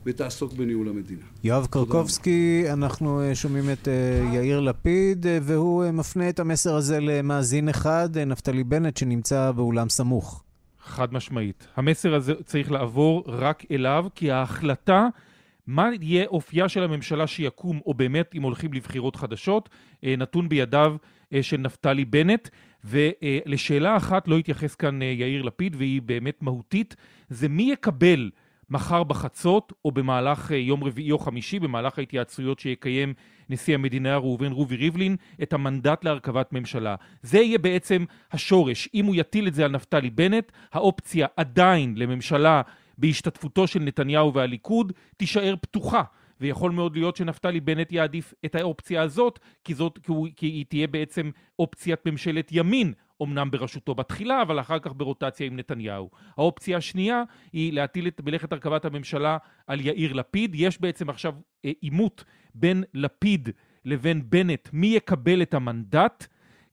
ותעסוק בניהול המדינה. יואב קרקובסקי, אנחנו אה, שומעים את אה, יאיר לפיד, אה, והוא מפנה את המסר הזה למאזין אחד, נפתלי בנט, שנמצא באולם סמוך. חד משמעית. המסר הזה צריך לעבור רק אליו, כי ההחלטה מה יהיה אופייה של הממשלה שיקום, או באמת אם הולכים לבחירות חדשות, נתון בידיו של נפתלי בנט. ולשאלה אחת לא התייחס כאן יאיר לפיד, והיא באמת מהותית, זה מי יקבל מחר בחצות או במהלך אה, יום רביעי או חמישי, במהלך ההתייעצויות שיקיים נשיא המדינה ראובן רובי ריבלין, את המנדט להרכבת ממשלה. זה יהיה בעצם השורש. אם הוא יטיל את זה על נפתלי בנט, האופציה עדיין לממשלה בהשתתפותו של נתניהו והליכוד תישאר פתוחה. ויכול מאוד להיות שנפתלי בנט יעדיף את האופציה הזאת, כי, זאת, כי, הוא, כי היא תהיה בעצם אופציית ממשלת ימין אמנם בראשותו בתחילה, אבל אחר כך ברוטציה עם נתניהו. האופציה השנייה היא להטיל את מלאכת הרכבת הממשלה על יאיר לפיד. יש בעצם עכשיו אה, עימות בין לפיד לבין בנט, מי יקבל את המנדט,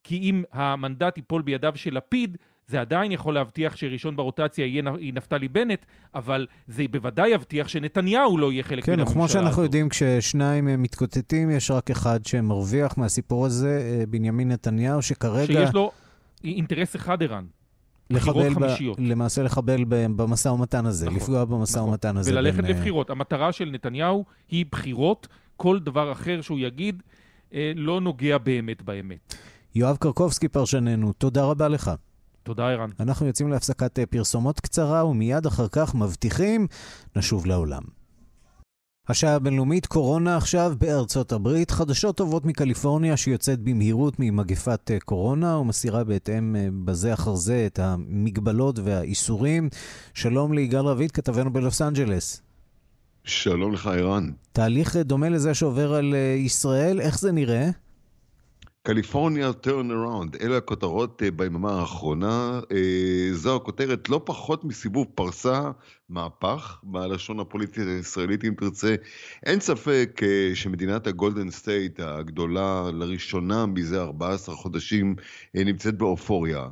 כי אם המנדט ייפול בידיו של לפיד, זה עדיין יכול להבטיח שראשון ברוטציה יהיה נפתלי בנט, אבל זה בוודאי יבטיח שנתניהו לא יהיה חלק כן, מן הממשלה הזאת. כן, כמו שאנחנו יודעים, כששניים מתקוטטים, יש רק אחד שמרוויח מהסיפור הזה, אה, בנימין נתניהו, שכרגע... שיש לו אינטרס אחד, ערן. לחבל ב... למעשה לחבל במשא ומתן הזה, נכון, לפגוע במשא נכון. ומתן הזה. וללכת בין... לבחירות. המטרה של נתניהו היא בחירות, כל דבר אחר שהוא יגיד אה, לא נוגע באמת באמת. יואב קרקובסקי פרשננו, תודה רבה לך. תודה, ערן. אנחנו יוצאים להפסקת אה, פרסומות קצרה, ומיד אחר כך מבטיחים, נשוב לעולם. השעה הבינלאומית, קורונה עכשיו בארצות הברית. חדשות טובות מקליפורניה שיוצאת במהירות ממגפת אה, קורונה ומסירה בהתאם אה, בזה אחר זה את המגבלות והאיסורים. שלום ליגאל רביד, כתבנו בלוס אנג'לס. שלום לך, ערן. תהליך דומה לזה שעובר על ישראל, איך זה נראה? קליפורניה turn around, אלה הכותרות אה, ביממה האחרונה. אה, זו הכותרת לא פחות מסיבוב פרסה, מהפך, בלשון הפוליטית הישראלית אם תרצה. אין ספק אה, שמדינת ה Golden State הגדולה, לראשונה מזה 14 חודשים, נמצאת באופוריה.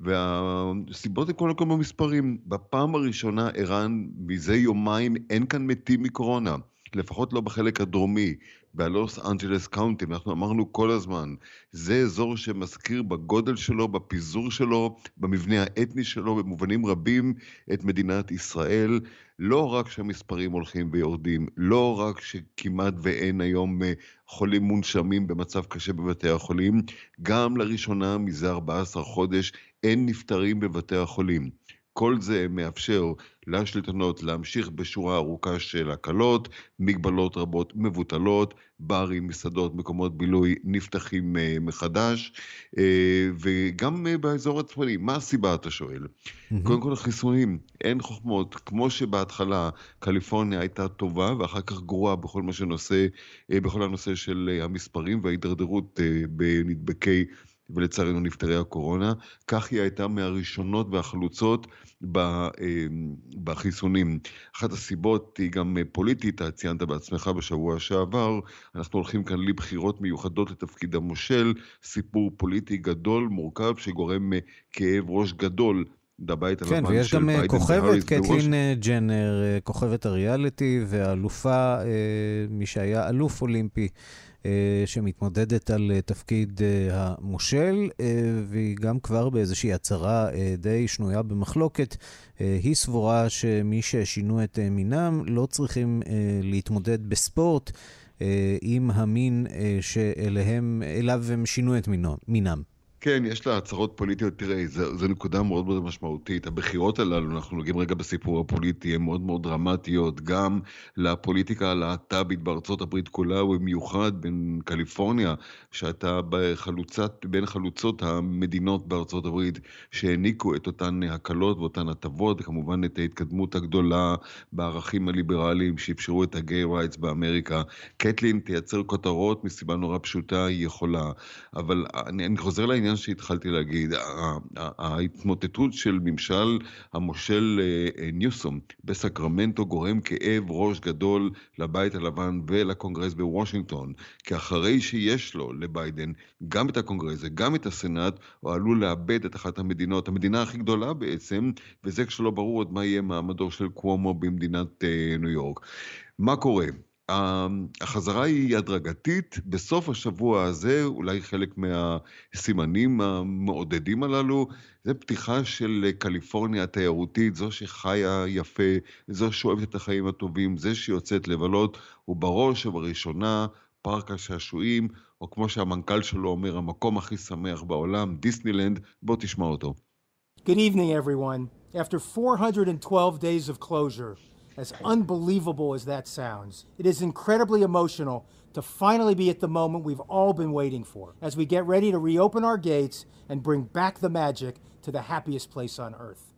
והסיבות הן כל במספרים. בפעם הראשונה, ערן, מזה יומיים אין כאן מתים מקורונה. לפחות לא בחלק הדרומי. בלוס אנג'לס קאונטי, אנחנו אמרנו כל הזמן, זה אזור שמזכיר בגודל שלו, בפיזור שלו, במבנה האתני שלו, במובנים רבים את מדינת ישראל. לא רק שהמספרים הולכים ויורדים, לא רק שכמעט ואין היום אה, חולים מונשמים במצב קשה בבתי החולים, גם לראשונה מזה 14 חודש אין נפטרים בבתי החולים. כל זה מאפשר לשלטונות להמשיך בשורה ארוכה של הקלות, מגבלות רבות מבוטלות, ברים, מסעדות, מקומות בילוי נפתחים uh, מחדש, uh, וגם uh, באזור הצפוני. מה הסיבה, אתה שואל? Mm-hmm. קודם כל החיסונים, אין חוכמות. כמו שבהתחלה קליפורניה הייתה טובה ואחר כך גרועה בכל מה שנושא, בכל הנושא של המספרים וההידרדרות בנדבקי ולצערנו נפטרי הקורונה, כך היא הייתה מהראשונות והחלוצות אה, בחיסונים. אחת הסיבות היא גם פוליטית, אתה ציינת בעצמך בשבוע שעבר, אנחנו הולכים כאן לבחירות מיוחדות לתפקיד המושל, סיפור פוליטי גדול, מורכב, שגורם כאב ראש גדול בבית כן, ויש גם אה, כוכבת, קטלין אה, ג'נר, כוכבת הריאליטי, ואלופה, מי שהיה אלוף אולימפי. אה, שמתמודדת על אה, תפקיד אה, המושל, והיא גם כבר באיזושהי הצהרה די שנויה במחלוקת. היא סבורה שמי ששינו את מינם לא צריכים להתמודד בספורט. עם המין שאליהם, הם שינו את מינם. כן, יש לה הצהרות פוליטיות. תראה, זו נקודה מאוד מאוד משמעותית. הבחירות הללו, אנחנו נוגעים רגע בסיפור הפוליטי, הן מאוד מאוד דרמטיות, גם לפוליטיקה הלהט"בית בארצות הברית כולה, ובמיוחד בין קליפורניה, שהייתה בחלוצת, בין חלוצות המדינות בארצות הברית, שהעניקו את אותן הקלות ואותן הטבות, וכמובן את ההתקדמות הגדולה בערכים הליברליים שאפשרו את הגיי רייטס באמריקה. קטלין תייצר כותרות מסיבה נורא פשוטה, היא יכולה. אבל אני, אני חוזר לעניין העניין שהתחלתי להגיד, ההתמוטטות של ממשל המושל אה, אה, ניוסום בסקרמנטו גורם כאב ראש גדול לבית הלבן ולקונגרס בוושינגטון, כי אחרי שיש לו, לביידן, גם את הקונגרס וגם את הסנאט, הוא עלול לאבד את אחת המדינות, המדינה הכי גדולה בעצם, וזה כשלא ברור עוד מה יהיה מעמדו של קוומו במדינת אה, ניו יורק. מה קורה? החזרה היא הדרגתית, בסוף השבוע הזה, אולי חלק מהסימנים המעודדים הללו, זה פתיחה של קליפורניה התיירותית, זו שחיה יפה, זו שאוהבת את החיים הטובים, זה שיוצאת לבלות, ובראש ובראשונה פארק השעשועים, או כמו שהמנכ"ל שלו אומר, המקום הכי שמח בעולם, דיסנילנד, בוא תשמע אותו. Good evening everyone. After 412 days of closure, As unbelievable as that sounds, it is incredibly emotional to finally be at the moment we've all been waiting for as we get ready to reopen our gates and bring back the magic to the happiest place on earth.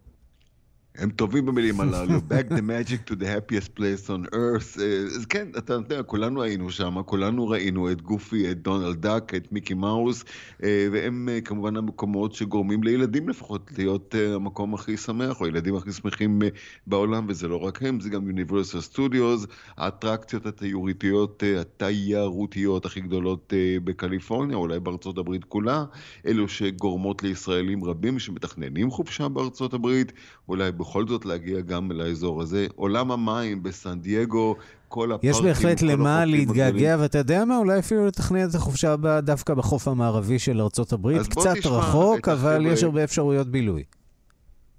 הם טובים במילים הללו, back the magic to the happiest place on earth. אז כן, אתה יודע, כולנו היינו שם, כולנו ראינו את גופי, את דונלד דאק, את מיקי מאוס, והם כמובן המקומות שגורמים לילדים לפחות להיות המקום הכי שמח, או הילדים הכי שמחים בעולם, וזה לא רק הם, זה גם Universal Studios, האטרקציות התיירותיות, התיירותיות הכי גדולות בקליפורניה, אולי בארצות הברית כולה, אלו שגורמות לישראלים רבים שמתכננים חופשה בארצות הברית, אולי בכל זאת להגיע גם לאזור הזה. עולם המים בסן דייגו, כל הפארקים, יש בהחלט למה להתגעגע, ואתה יודע מה? אולי אפילו לתכנן את החופשה הבאה דווקא בחוף המערבי של ארה"ב. קצת רחוק, אבל יש הרבה אפשרויות בילוי.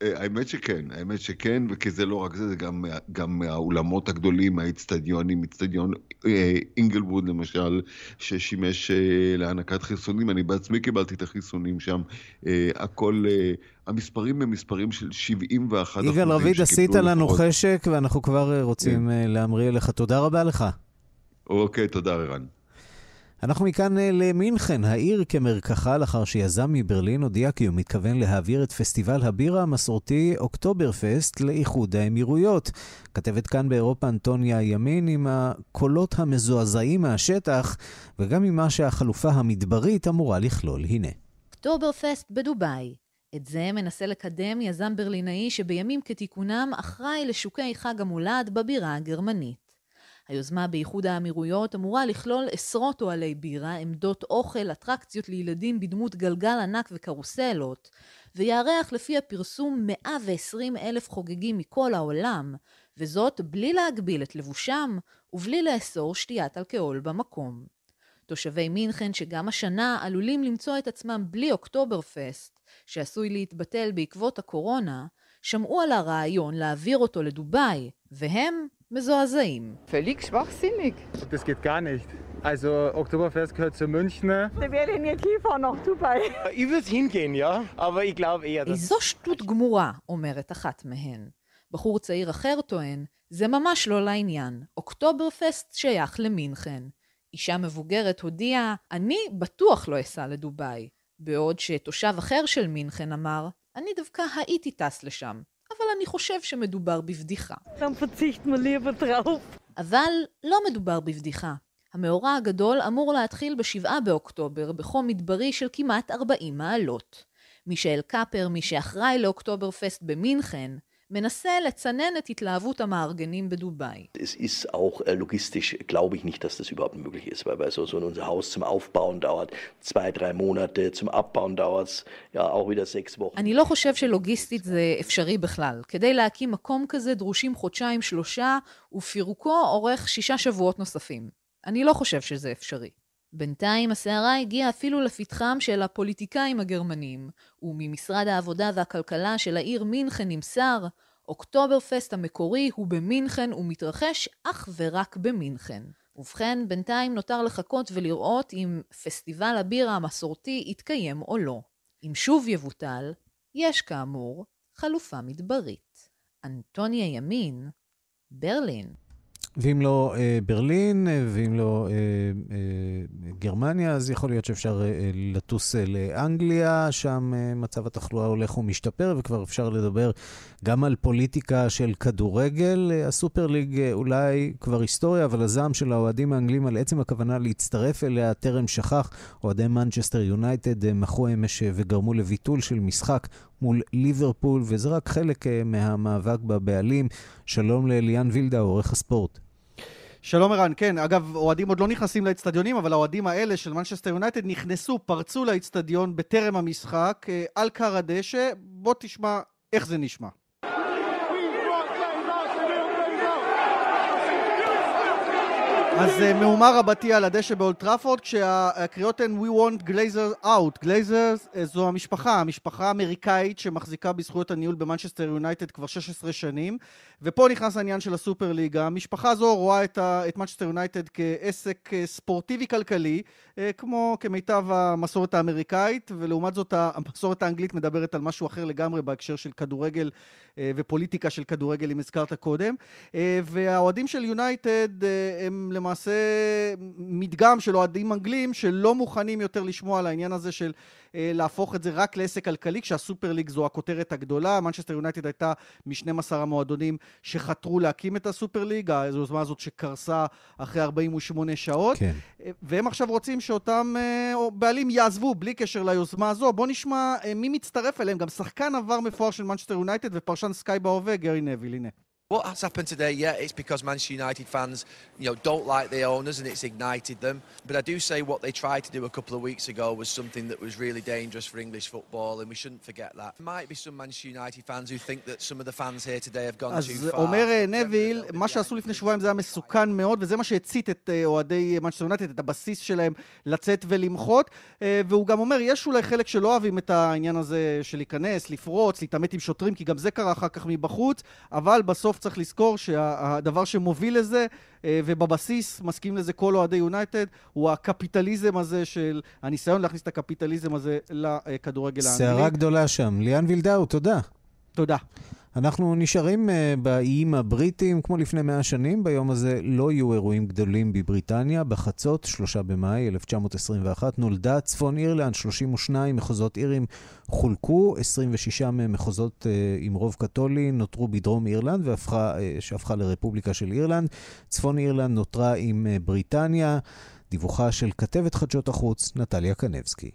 אה, האמת שכן, האמת שכן, וכי זה לא רק זה, זה גם, גם האולמות הגדולים, האיצטדיונים, איצטדיון אה, אינגלווד למשל, ששימש אה, להענקת חיסונים, אני בעצמי קיבלתי את החיסונים שם, הכל, המספרים הם מספרים של 71 אחוזים. יגאל רביד, עשית לנו חשק, ואנחנו כבר רוצים כן. להמריא אליך. תודה רבה לך. אוקיי, תודה ערן. אנחנו מכאן אה, למינכן, העיר כמרקחה, לאחר שיזם מברלין הודיע כי הוא מתכוון להעביר את פסטיבל הבירה המסורתי אוקטובר פסט לאיחוד האמירויות. כתבת כאן באירופה אנטוניה ימין עם הקולות המזועזעים מהשטח, וגם עם מה שהחלופה המדברית אמורה לכלול. הנה. אוקטובר פסט בדובאי. את זה מנסה לקדם יזם ברלינאי שבימים כתיקונם אחראי לשוקי חג המולד בבירה הגרמנית. היוזמה באיחוד האמירויות אמורה לכלול עשרות אוהלי בירה, עמדות אוכל, אטרקציות לילדים בדמות גלגל ענק וקרוסלות, ויארח לפי הפרסום 120 אלף חוגגים מכל העולם, וזאת בלי להגביל את לבושם ובלי לאסור שתיית אלכוהול במקום. תושבי מינכן שגם השנה עלולים למצוא את עצמם בלי אוקטובר פסט, שעשוי להתבטל בעקבות הקורונה, שמעו על הרעיון להעביר אותו לדובאי, והם מזועזעים. Völlig schwachsinnig. Das geht gar nicht. Also Oktoberfest gehört zu München. Wir werden jetzt hinfahren nach Dubai. Ich würde hingehen, ja, aber ich glaube eher, dass... איזו שטות גמורה, אומרת אחת מהן. בחור צעיר אחר טוען, זה ממש לא לעניין. אוקטוברפסט שייך למינכן. אישה מבוגרת הודיעה, אני בטוח לא אסע לדובאי. בעוד שתושב אחר של מינכן אמר, אני דווקא הייתי טס לשם. אבל אני חושב שמדובר בבדיחה. אבל לא מדובר בבדיחה. המאורע הגדול אמור להתחיל בשבעה באוקטובר בחום מדברי של כמעט 40 מעלות. מישאל קפר, מי שאחראי לאוקטובר פסט במינכן, מנסה לצנן את התלהבות המארגנים בדובאי. Es ist auch äh, logistisch, glaube ich nicht, dass das überhaupt möglich ist, weil bei so, so unser Haus zum Aufbauen dauert zwei, drei Monate, zum Abbauen dauert ja auch wieder sechs Wochen. אני לא חושב שלוגיסטית זה אפשרי בכלל. כדי להקים מקום כזה דרושים חודשיים שלושה, ופירוקו אורך שישה שבועות נוספים. אני לא חושב שזה אפשרי. בינתיים הסערה הגיעה אפילו לפתחם של הפוליטיקאים הגרמנים, וממשרד העבודה והכלכלה של העיר מינכן נמסר, אוקטובר פסט המקורי הוא במינכן ומתרחש אך ורק במינכן. ובכן, בינתיים נותר לחכות ולראות אם פסטיבל הבירה המסורתי יתקיים או לא. אם שוב יבוטל, יש כאמור חלופה מדברית. אנטוניה ימין, ברלין. ואם לא אה, ברלין, אה, ואם לא אה, אה, גרמניה, אז יכול להיות שאפשר אה, לטוס אה, לאנגליה, שם אה, מצב התחלואה הולך ומשתפר, וכבר אפשר לדבר גם על פוליטיקה של כדורגל. הסופר ליג אה, אולי כבר היסטוריה, אבל הזעם של האוהדים האנגלים על עצם הכוונה להצטרף אליה טרם שכח. אוהדי מנצ'סטר יונייטד אה, מחו אמש אה, וגרמו לביטול של משחק מול ליברפול, וזה רק חלק מהמאבק בבעלים. שלום לאליאן וילדה, עורך הספורט. שלום ערן, כן, אגב, אוהדים עוד לא נכנסים לאצטדיונים, אבל האוהדים האלה של מנצ'סטר יונייטד נכנסו, פרצו לאצטדיון בטרם המשחק, על כר הדשא. בוא תשמע איך זה נשמע. אז אה, מהומה רבתי על הדשא באולד טראפורד, כשהקריאות הן We want Glazers out. Glazers אה, זו המשפחה, המשפחה האמריקאית שמחזיקה בזכויות הניהול במנצ'סטר יונייטד כבר 16 שנים, ופה נכנס העניין של הסופר ליגה. המשפחה הזו רואה את, את מנצ'סטר יונייטד כעסק אה, ספורטיבי-כלכלי, כמו כמיטב המסורת האמריקאית, ולעומת זאת המסורת האנגלית מדברת על משהו אחר לגמרי בהקשר של כדורגל ופוליטיקה של כדורגל, אם הזכרת קודם. והאוהדים של יונייטד הם למעשה... למעשה מדגם של אוהדים אנגלים שלא מוכנים יותר לשמוע על העניין הזה של אה, להפוך את זה רק לעסק כלכלי, כשהסופר ליג זו הכותרת הגדולה. מנצ'סטר יונייטד הייתה מ-12 המועדונים שחתרו להקים את הסופר ליג, היוזמה הזאת שקרסה אחרי 48 שעות. כן. אה, והם עכשיו רוצים שאותם אה, בעלים יעזבו בלי קשר ליוזמה הזו. בואו נשמע אה, מי מצטרף אליהם. גם שחקן עבר מפואר של מנצ'סטר יונייטד ופרשן סקאי בהווה, גרי נוויל, הנה. What has happened today, yeah, it's because Manchester United fans, you know, don't like the owners and it's ignited them. But I do say what they tried to do a couple of weeks ago was something that was really dangerous for English football and we shouldn't forget that. There might be some Manchester United fans who think that some of the fans here today have gone too far. אז אומר נביל, מה שעשו לפני שבועיים זה היה מסוכן מאוד וזה מה שהצית את אוהדי מנצ'סטר יונייטד, את הבסיס שלהם לצאת ולמחות. והוא גם אומר, יש אולי חלק שלא אוהבים את העניין הזה של להיכנס, לפרוץ, להתעמת עם שוטרים, כי גם זה קרה אחר כך מבחוץ, אבל בסוף צריך לזכור שה... הדבר שמוביל לזה, אה, ובבסיס מסכים לזה כל אוהדי יונייטד, הוא הקפיטליזם הזה של, הניסיון להכניס את הקפיטליזם הזה לכדורגל האנגלי. סערה גדולה שם. ליאן וילדאו, תודה. תודה. אנחנו נשארים uh, באיים הבריטיים, כמו לפני מאה שנים. ביום הזה לא יהיו אירועים גדולים בבריטניה. בחצות, 3 במאי 1921, נולדה צפון אירלנד, 32 מחוזות אירים חולקו, 26 מהם מחוזות uh, עם רוב קתולי נותרו בדרום אירלנד, והפכה, uh, שהפכה לרפובליקה של אירלנד. צפון אירלנד נותרה עם uh, בריטניה. דיווחה של כתבת חדשות החוץ, נטליה קנבסקי.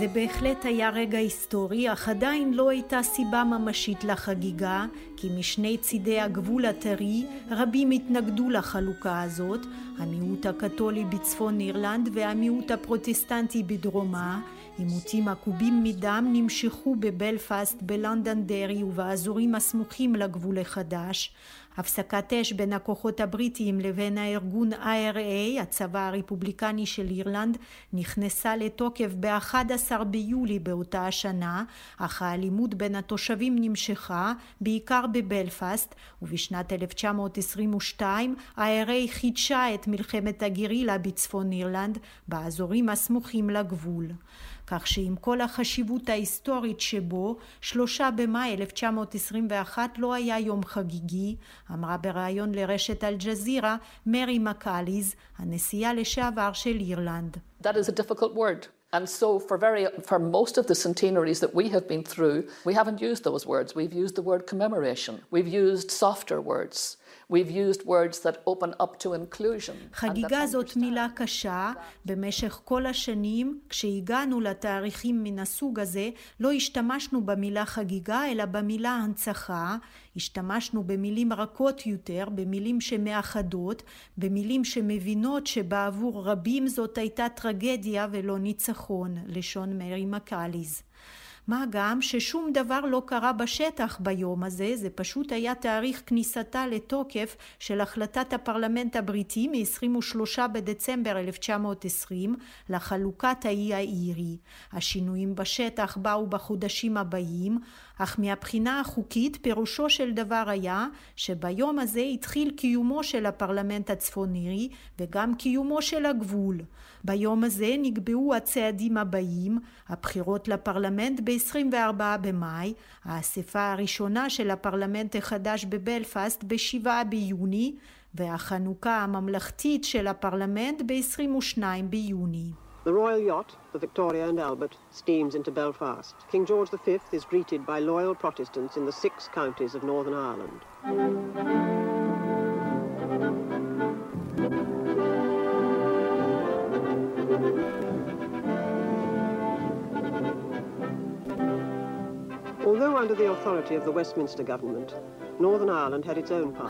זה בהחלט היה רגע היסטורי, אך עדיין לא הייתה סיבה ממשית לחגיגה, כי משני צידי הגבול הטרי רבים התנגדו לחלוקה הזאת, המיעוט הקתולי בצפון אירלנד והמיעוט הפרוטסטנטי בדרומה, עימותים עקובים מדם נמשכו בבלפאסט, בלונדונדרי ובאזורים הסמוכים לגבול החדש. הפסקת אש בין הכוחות הבריטיים לבין הארגון IRA, הצבא הרפובליקני של אירלנד, נכנסה לתוקף ב-11 ביולי באותה השנה, אך האלימות בין התושבים נמשכה, בעיקר בבלפאסט, ובשנת 1922 IRA חידשה את מלחמת הגרילה בצפון אירלנד, באזורים הסמוכים לגבול. כך שעם כל החשיבות ההיסטורית שבו, שלושה במאי 1921 לא היה יום חגיגי, אמרה בריאיון לרשת אל-ג'זירה מרי מקאליז, הנשיאה לשעבר של אירלנד. That is a difficult word. And so for very for most of the centenaries that we have been through, we haven't used those words. We've used the word commemoration. We've used softer words. We've used words that open up to inclusion. חגיגה זאת מילה קשה. במשך כל השנים, כשהגענו לתאריכים מן הסוג הזה, לא השתמשנו במילה חגיגה, אלא במילה הנצחה. השתמשנו במילים רכות יותר, במילים שמאחדות, במילים שמבינות שבעבור רבים זאת הייתה טרגדיה ולא ניצחון, לשון מרי מקאליז. מה גם ששום דבר לא קרה בשטח ביום הזה, זה פשוט היה תאריך כניסתה לתוקף של החלטת הפרלמנט הבריטי מ-23 בדצמבר 1920 לחלוקת האי האירי. השינויים בשטח באו בחודשים הבאים, אך מהבחינה החוקית פירושו של דבר היה שביום הזה התחיל קיומו של הפרלמנט הצפון-אירי וגם קיומו של הגבול. ביום הזה נקבעו הצעדים הבאים, הבחירות לפרלמנט ב-24 במאי, האספה הראשונה של הפרלמנט החדש בבלפאסט ב-7 ביוני, והחנוכה הממלכתית של הפרלמנט ב-22 ביוני. The royal yacht, the Victoria and Albert, steams into Belfast. King George V is greeted by loyal Protestants in the six counties of Northern Ireland.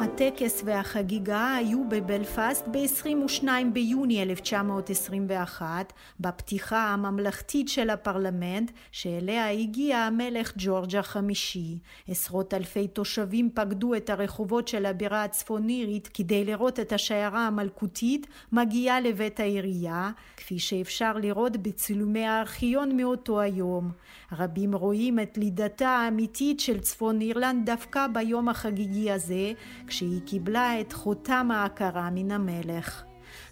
הטקס והחגיגה היו בבלפאסט ב-22 ביוני 1921, בפתיחה הממלכתית של הפרלמנט, שאליה הגיע המלך ג'ורג' החמישי. עשרות אלפי תושבים פקדו את הרחובות של הבירה הצפונירית כדי לראות את השיירה המלכותית מגיעה לבית העירייה, כפי שאפשר לראות בצילומי הארכיון מאותו היום. רבים רואים את לידתה האמיתית של צפון אירלנד דווקא ביום החגיגי הזה, כשהיא קיבלה את חותם ההכרה מן המלך.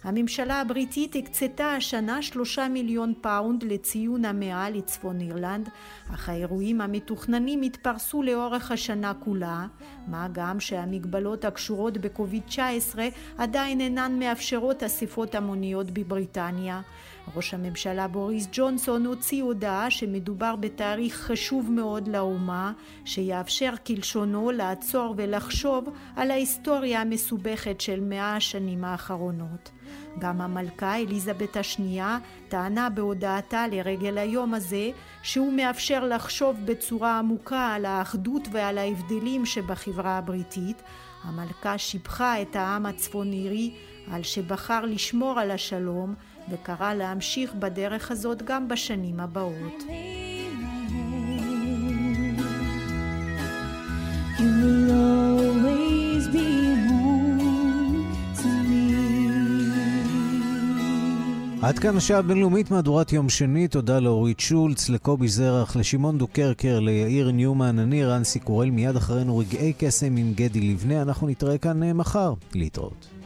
הממשלה הבריטית הקצתה השנה שלושה מיליון פאונד לציון המאה לצפון אירלנד, אך האירועים המתוכננים התפרסו לאורך השנה כולה, מה גם שהמגבלות הקשורות בקוביד-19 עדיין אינן מאפשרות אספות המוניות בבריטניה. ראש הממשלה בוריס ג'ונסון הוציא הודעה שמדובר בתאריך חשוב מאוד לאומה, שיאפשר כלשונו לעצור ולחשוב על ההיסטוריה המסובכת של מאה השנים האחרונות. גם המלכה אליזבת השנייה טענה בהודעתה לרגל היום הזה שהוא מאפשר לחשוב בצורה עמוקה על האחדות ועל ההבדלים שבחברה הבריטית. המלכה שיבחה את העם הצפון-אירי על שבחר לשמור על השלום וקרא להמשיך בדרך הזאת גם בשנים הבאות. עד כאן השעה הבינלאומית מהדורת יום שני, תודה לאורית שולץ, לקובי זרח, לשמעון דוקרקר, ליאיר ניומן, אני רנסי קורל, מיד אחרינו רגעי קסם עם גדי לבנה, אנחנו נתראה כאן מחר, להתראות.